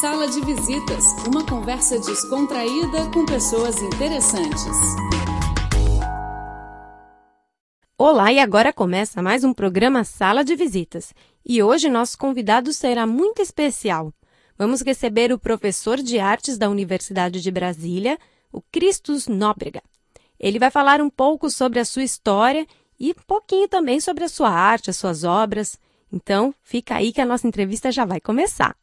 Sala de Visitas, uma conversa descontraída com pessoas interessantes. Olá, e agora começa mais um programa Sala de Visitas. E hoje nosso convidado será muito especial. Vamos receber o professor de artes da Universidade de Brasília, o Cristos Nóbrega. Ele vai falar um pouco sobre a sua história e um pouquinho também sobre a sua arte, as suas obras. Então, fica aí que a nossa entrevista já vai começar.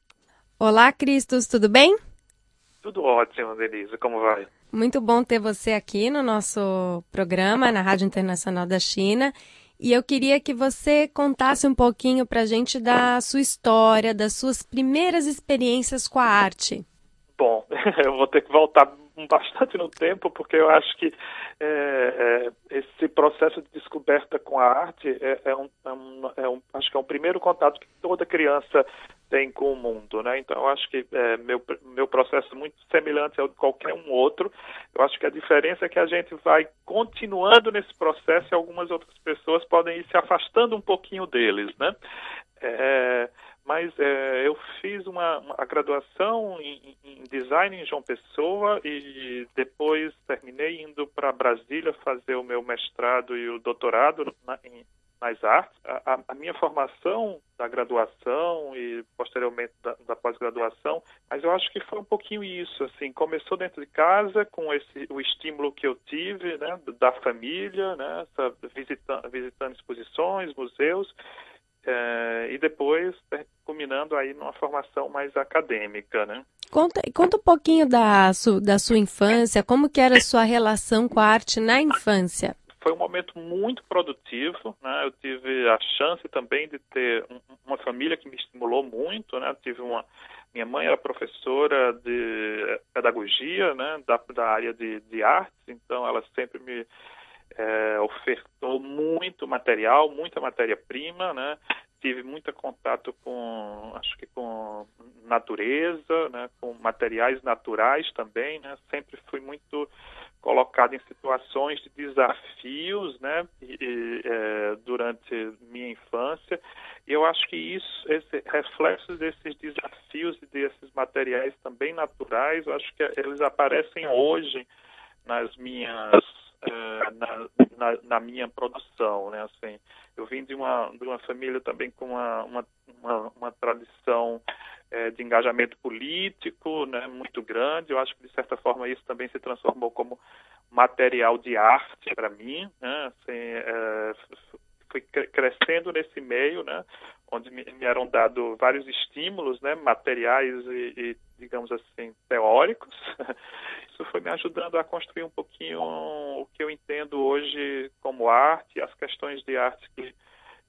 Olá, Cristos, tudo bem? Tudo ótimo, Denise. Como vai? Muito bom ter você aqui no nosso programa, na Rádio Internacional da China. E eu queria que você contasse um pouquinho para a gente da sua história, das suas primeiras experiências com a arte. Bom, eu vou ter que voltar bastante no tempo, porque eu acho que é, é, esse processo de descoberta com a arte é, é um, é um, é um, acho que é um primeiro contato que toda criança tem com o mundo, né? Então eu acho que é, meu meu processo é muito semelhante ao de qualquer um outro. Eu acho que a diferença é que a gente vai continuando nesse processo e algumas outras pessoas podem ir se afastando um pouquinho deles, né? É, mas é, eu fiz uma, uma graduação em, em, design em João Pessoa e depois terminei indo para Brasília fazer o meu mestrado e o doutorado na, em, nas artes. A, a, minha formação da graduação e posteriormente da, da pós-graduação, mas eu acho que foi um pouquinho isso, assim, começou dentro de casa com esse o estímulo que eu tive, né, da família, né, visitando, visitando exposições, museus é, e depois culminando aí numa formação mais acadêmica, né? Conta, conta um pouquinho da, su, da sua infância, como que era a sua relação com a arte na infância? Foi um momento muito produtivo, né? Eu tive a chance também de ter uma família que me estimulou muito, né? Eu tive uma minha mãe era professora de pedagogia, né? Da, da área de, de artes, então ela sempre me é, ofertou muito material, muita matéria-prima, né? Tive muito contato com, acho que com natureza, né? Com materiais naturais também, né? Sempre fui muito colocado em situações de desafios, né? E, e, é, durante minha infância. Eu acho que isso, esse reflexos desses desafios e desses materiais também naturais, eu acho que eles aparecem hoje nas minhas eh, na, na, na, minha produção, né? Assim, eu vim de uma de uma família também com uma uma, uma, uma tradição é, de engajamento político, né? Muito grande. Eu acho que de certa forma isso também se transformou como material de arte para mim, né? Assim, é, fui crescendo nesse meio, né? Onde me, eram dados vários estímulos, né? Materiais e, e digamos assim teóricos isso foi me ajudando a construir um pouquinho o que eu entendo hoje como arte, as questões de arte que,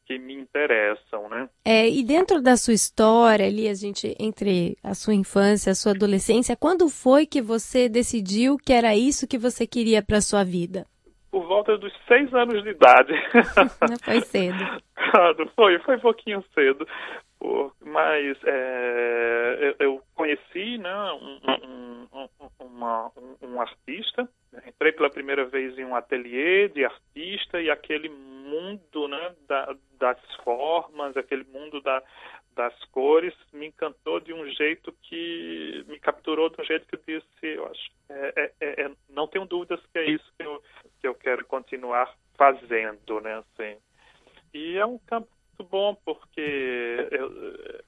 que me interessam, né? É, e dentro da sua história ali, a gente, entre a sua infância, a sua adolescência, quando foi que você decidiu que era isso que você queria para sua vida? Por volta dos seis anos de idade. Não foi cedo. foi, foi um pouquinho cedo. Mas é, eu, eu, conheci né, um, um, um, uma, um, artista, entrei pela primeira vez em um ateliê de artista e aquele mundo né, da, formas, aquele mundo da, das cores me encantou de um jeito que me capturou de um jeito que eu disse, eu acho, é, é, é, é não tenho dúvidas que é isso que eu, que eu quero continuar fazendo, né, assim. E é um campo muito bom porque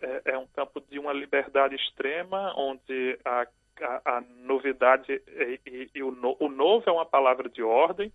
é, é, um campo de uma liberdade extrema, onde a, a, a novidade e, e, e o, no, o novo é uma palavra de ordem,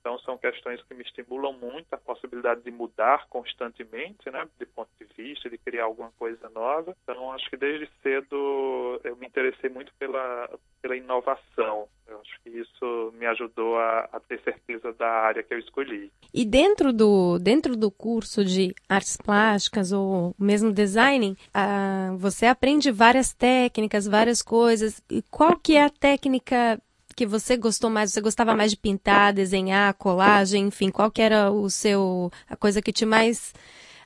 então, são questões que me estimulam muito a possibilidade de mudar constantemente, né, de ponto de vista, de criar alguma coisa nova. Então, acho que desde cedo eu me interessei muito pela, pela inovação. Eu acho que isso me ajudou a, a ter certeza da área que eu escolhi. E dentro do, dentro do curso de artes plásticas ou mesmo design, ah, você aprende várias técnicas, várias coisas. E qual que é a técnica que você gostou mais? Você gostava mais de pintar, desenhar, colagem, enfim, qual que era o seu a coisa que te mais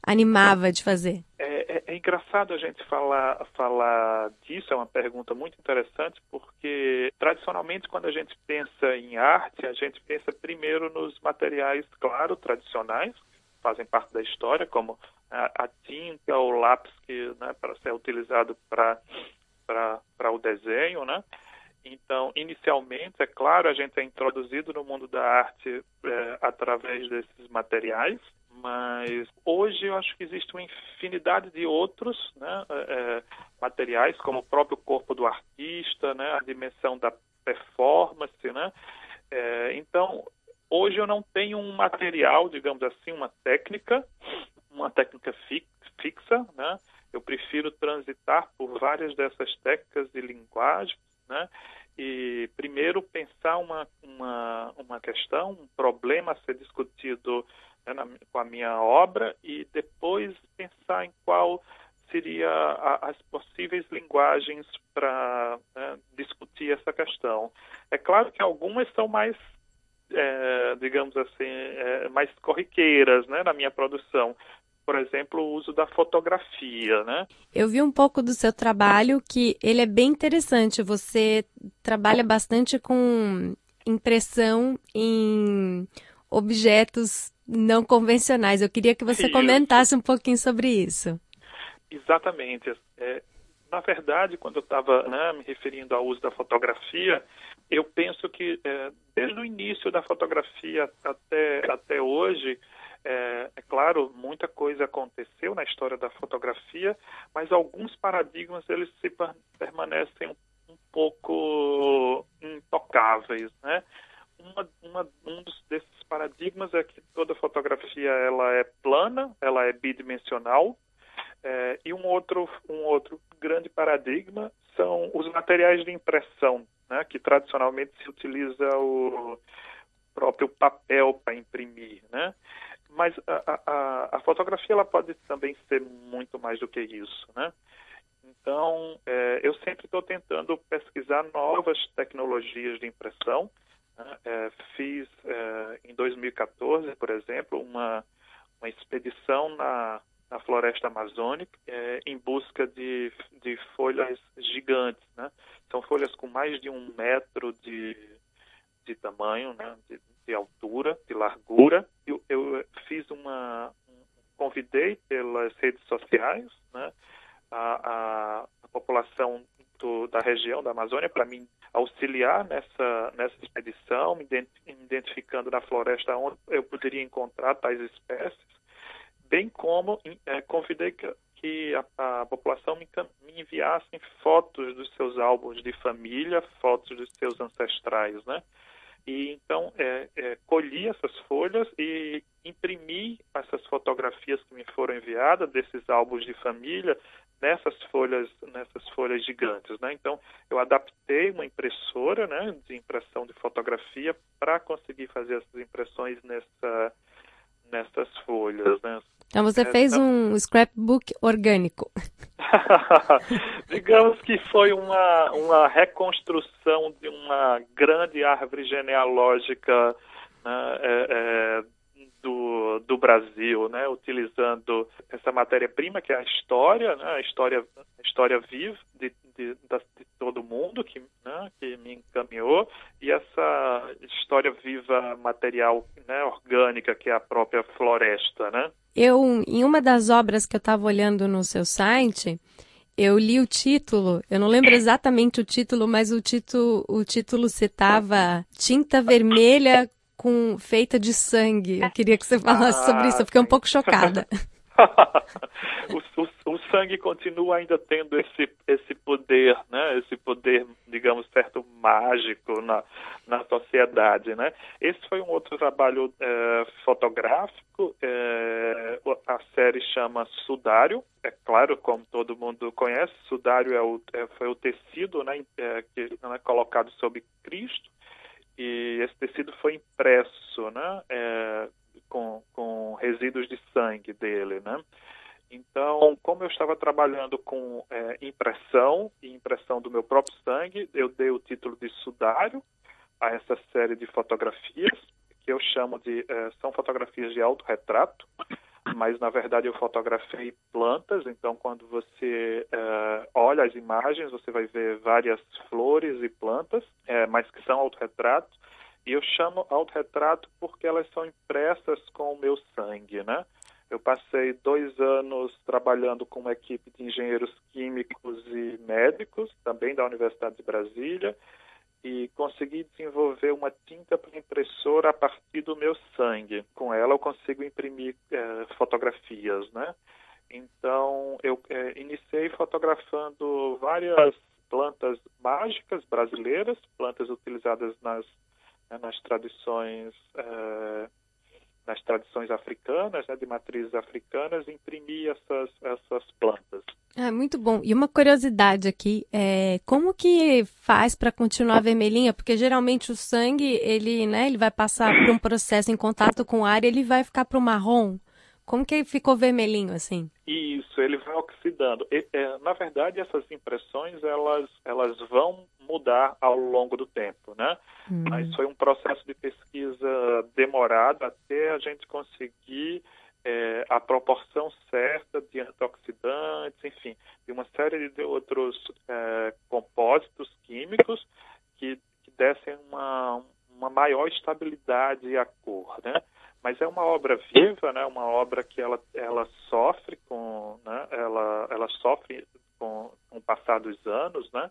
animava de fazer? É, é, é, engraçado a gente falar, falar disso, é uma pergunta muito interessante, porque tradicionalmente quando a gente pensa em arte, a gente pensa primeiro nos materiais, claro, tradicionais, fazem parte da história, como a, a tinta ou lápis que né, para ser utilizado para o desenho, né? Então, inicialmente, é claro, a gente é introduzido no mundo da arte é, através desses materiais, mas hoje eu acho que existe uma infinidade de outros né, é, materiais, como o próprio corpo do artista, né, a dimensão da performance, né? É, então, hoje eu não tenho um material, digamos assim, uma técnica, uma técnica fixa, né? Eu prefiro transitar por várias dessas técnicas e linguagens, né? E primeiro pensar uma, uma, uma questão, um problema a ser discutido né, na, com a minha obra e depois pensar em qual seria a, as possíveis linguagens para né, discutir essa questão. É claro que algumas são mais, é, digamos assim, é, mais corriqueiras né, na minha produção por exemplo, o uso da fotografia, né? Eu vi um pouco do seu trabalho que ele é bem interessante. Você trabalha bastante com impressão em objetos não convencionais. Eu queria que você isso. comentasse um pouquinho sobre isso. Exatamente. É, na verdade, quando eu estava né, me referindo ao uso da fotografia, eu penso que é, desde o início da fotografia até, até hoje, é, é, claro, muita coisa aconteceu na história da fotografia, mas alguns paradigmas eles se permanecem um, um pouco intocáveis, né? Uma, uma, um desses paradigmas é que toda fotografia ela é plana, ela é bidimensional, é, e um outro, um outro grande paradigma são os materiais de impressão, né, que tradicionalmente se utiliza o próprio papel para imprimir, né? Mas a, a, a, fotografia ela pode também ser muito mais do que isso, né? Então, é, eu sempre estou tentando pesquisar novas tecnologias de impressão. Né? É, fiz é, em 2014, por exemplo, uma, uma expedição na, na floresta amazônica é, em busca de, de folhas gigantes. Né? São folhas com mais de um metro de, de tamanho, né? de, de altura, de largura. Eu, eu fiz uma, convidei pelas redes sociais, né, a, a, a população do, da região da Amazônia para me auxiliar nessa nessa expedição, me identificando na floresta onde eu poderia encontrar tais espécies, bem como é, convidei que, que a, a, população me, me fotos dos seus álbuns de família, fotos dos seus ancestrais, né? E então é, é, colhi essas folhas e imprimi essas fotografias que me foram enviadas desses álbuns de família nessas folhas nessas folhas gigantes, né? Então eu adaptei uma impressora, né, de impressão de fotografia para conseguir fazer essas impressões nessa nessas folhas, né? Então você fez um scrapbook orgânico. Digamos que foi uma, uma reconstrução de uma grande árvore genealógica né, é, é, do, do Brasil, né, utilizando essa matéria-prima que é a história, né, a história, a história viva de, de, de todo mundo que, né, que me encaminhou e essa história viva material, né, orgânica que é a própria floresta, né. Eu, em uma das obras que eu estava olhando no seu site, eu li o título, eu não lembro exatamente o título, mas o título, o título citava Tinta Vermelha com feita de sangue. Eu queria que você falasse ah, sobre isso, eu fiquei um pouco chocada. o, o, o, sangue continua ainda tendo esse, esse poder, né? Esse poder, digamos, certo mágico na, na sociedade, né? Esse foi um outro trabalho é, fotográfico. É, a série chama Sudário. É claro, como todo mundo conhece, Sudário é o, é, foi o tecido, né? É, que é colocado sobre Cristo e esse tecido foi impresso, né, é, com, com resíduos de sangue dele, né. Então, como eu estava trabalhando com é, impressão e impressão do meu próprio sangue, eu dei o título de sudário a essa série de fotografias que eu chamo de é, são fotografias de autorretrato mas na verdade eu fotografei plantas, então quando você é, olha as imagens, você vai ver várias flores e plantas, é, mas que são autorretratos, e eu chamo autorretrato porque elas são impressas com o meu sangue, né? Eu passei dois anos trabalhando com uma equipe de engenheiros químicos e médicos também da Universidade de Brasília, e consegui desenvolver uma tinta para impressora a partir do meu sangue. Com ela eu consigo imprimir é, fotografias, né? Então eu é, iniciei fotografando várias plantas mágicas brasileiras, plantas utilizadas nas né, nas tradições é, nas tradições africanas, né, de matrizes africanas, imprimir essas, essas plantas. Ah, muito bom. E uma curiosidade aqui, é, como que faz para continuar vermelhinha? Porque geralmente o sangue, ele, né, ele vai passar por um processo em contato com o ar e ele vai ficar para o marrom. Como que ficou vermelhinho assim? Isso, ele vai oxidando. E, é, na verdade, essas impressões elas elas vão mudar ao longo do tempo, né? Hum. Mas foi um processo de pesquisa demorado até a gente conseguir é, a proporção certa de antioxidantes, enfim, de uma série de outros é, compósitos químicos que, que dessem uma, uma maior estabilidade à cor, né? Mas é uma obra viva, né? Uma obra que ela ela sofre com, né? Ela ela sofre com, com o passar dos anos, né?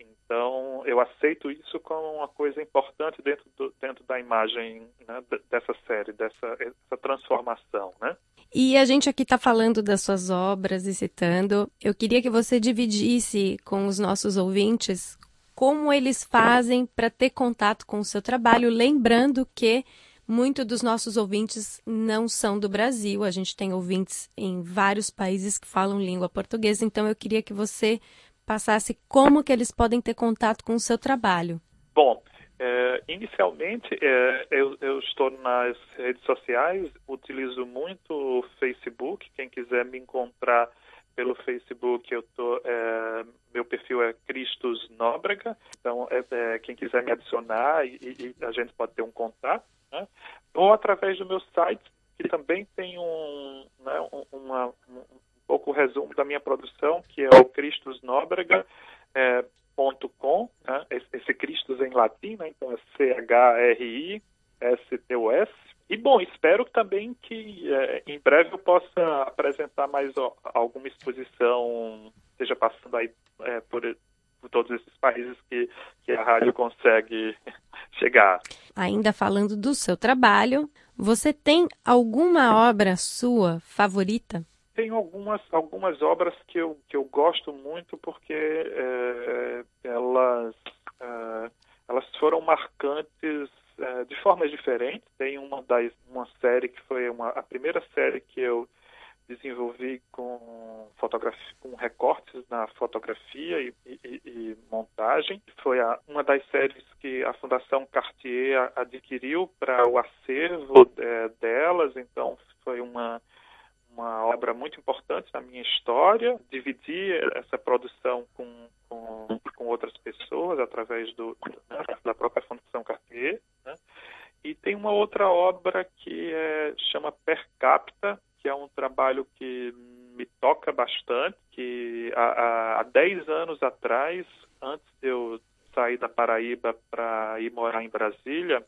Então eu aceito isso como uma coisa importante dentro do, dentro da imagem né? dessa série, dessa essa transformação, né? E a gente aqui está falando das suas obras e citando. Eu queria que você dividisse com os nossos ouvintes como eles fazem para ter contato com o seu trabalho, lembrando que Muitos dos nossos ouvintes não são do Brasil, a gente tem ouvintes em vários países que falam língua portuguesa, então eu queria que você passasse como que eles podem ter contato com o seu trabalho. Bom, é, inicialmente é, eu, eu, estou nas redes sociais, utilizo muito o Facebook, quem quiser me encontrar pelo Facebook, eu tô, é, meu perfil é Cristos Nóbrega, então é, é, quem quiser me adicionar e, e, a gente pode ter um contato né? ou através do meu site, que também tem um, né, uma, um pouco resumo da minha produção, que é o cristusnobrega.com, é, né? esse, esse Cristos em latim, né? então é C-H-R-I-S-T-O-S. E, bom, espero também que é, em breve eu possa apresentar mais ó, alguma exposição, esteja passando aí é, por, por todos esses países que, que a rádio consegue Ainda falando do seu trabalho, você tem alguma obra sua favorita? Tem algumas, algumas obras que eu, que eu gosto muito porque é, elas, é, elas foram marcantes é, de formas diferentes. Tem uma, das, uma série que foi uma, a primeira série que eu desenvolvi com com recortes na fotografia e, e, e montagem. Foi a, uma das séries que a Fundação Cartier adquiriu para o acervo é, delas. Então foi uma uma obra muito importante na minha história. Dividi essa produção com, com, com outras pessoas através do, da própria Fundação Cartier. Né? E tem uma outra obra que é, chama Per Capita, é um trabalho que me toca bastante, que há, há 10 anos atrás, antes de eu sair da Paraíba para ir morar em Brasília,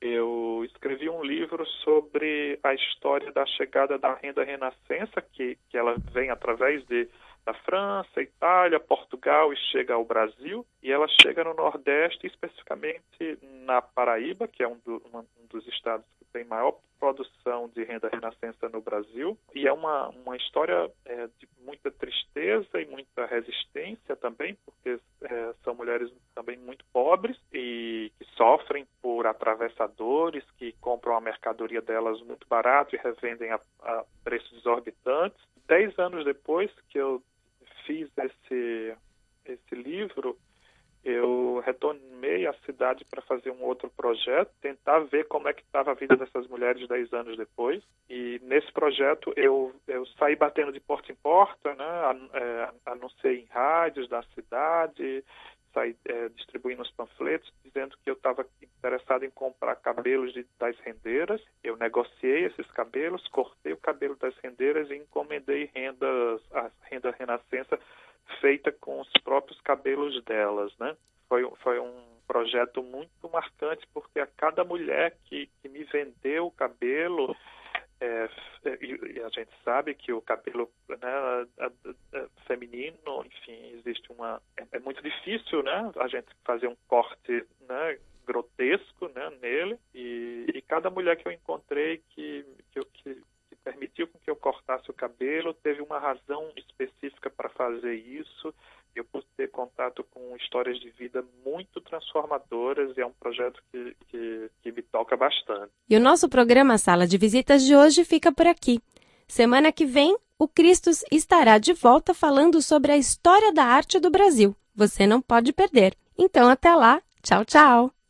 eu escrevi um livro sobre a história da chegada da renda renascença, que, que ela vem através de da França, Itália, Portugal e chega ao Brasil. E ela chega no Nordeste, especificamente na Paraíba, que é um, do, um dos estados que tem maior produção de renda renascença no Brasil. E é uma, uma história é, de muita tristeza e muita resistência também, porque é, são mulheres também muito pobres e que sofrem por atravessadores que compram a mercadoria delas muito barato e revendem a, a preços exorbitantes. Dez anos depois que eu fiz esse, esse livro, eu retornei à cidade para fazer um outro projeto, tentar ver como é que estava a vida dessas mulheres dez anos depois. E nesse projeto eu, eu saí batendo de porta em porta, né, é, anunciei em rádios da cidade, saí é, distribuindo os panfletos, dizendo que eu estava interessado em comprar cabelos de, das rendeiras. Eu negociei esses cabelos, cortei o cabelo das rendeiras e encomendei rendas, a renda renascença feita com os próprios cabelos delas, né? Foi, foi um projeto muito marcante porque a cada mulher que, que me vendeu o cabelo é, e, a gente sabe que o cabelo né, feminino, enfim, existe uma é, é difícil, né, a gente fazer um corte, né, grotesco, né, nele. E, e cada mulher que eu encontrei que permitiu que eu cortasse o cabelo teve uma razão específica para fazer isso. Eu pude ter contato com histórias de vida muito transformadoras e é um projeto que, que, que me toca bastante. E o nosso programa Sala de Visitas de hoje fica por aqui. Semana que vem, o Cristos estará de volta falando sobre a história da arte do Brasil. Você não pode perder. Então, até lá. Tchau, tchau.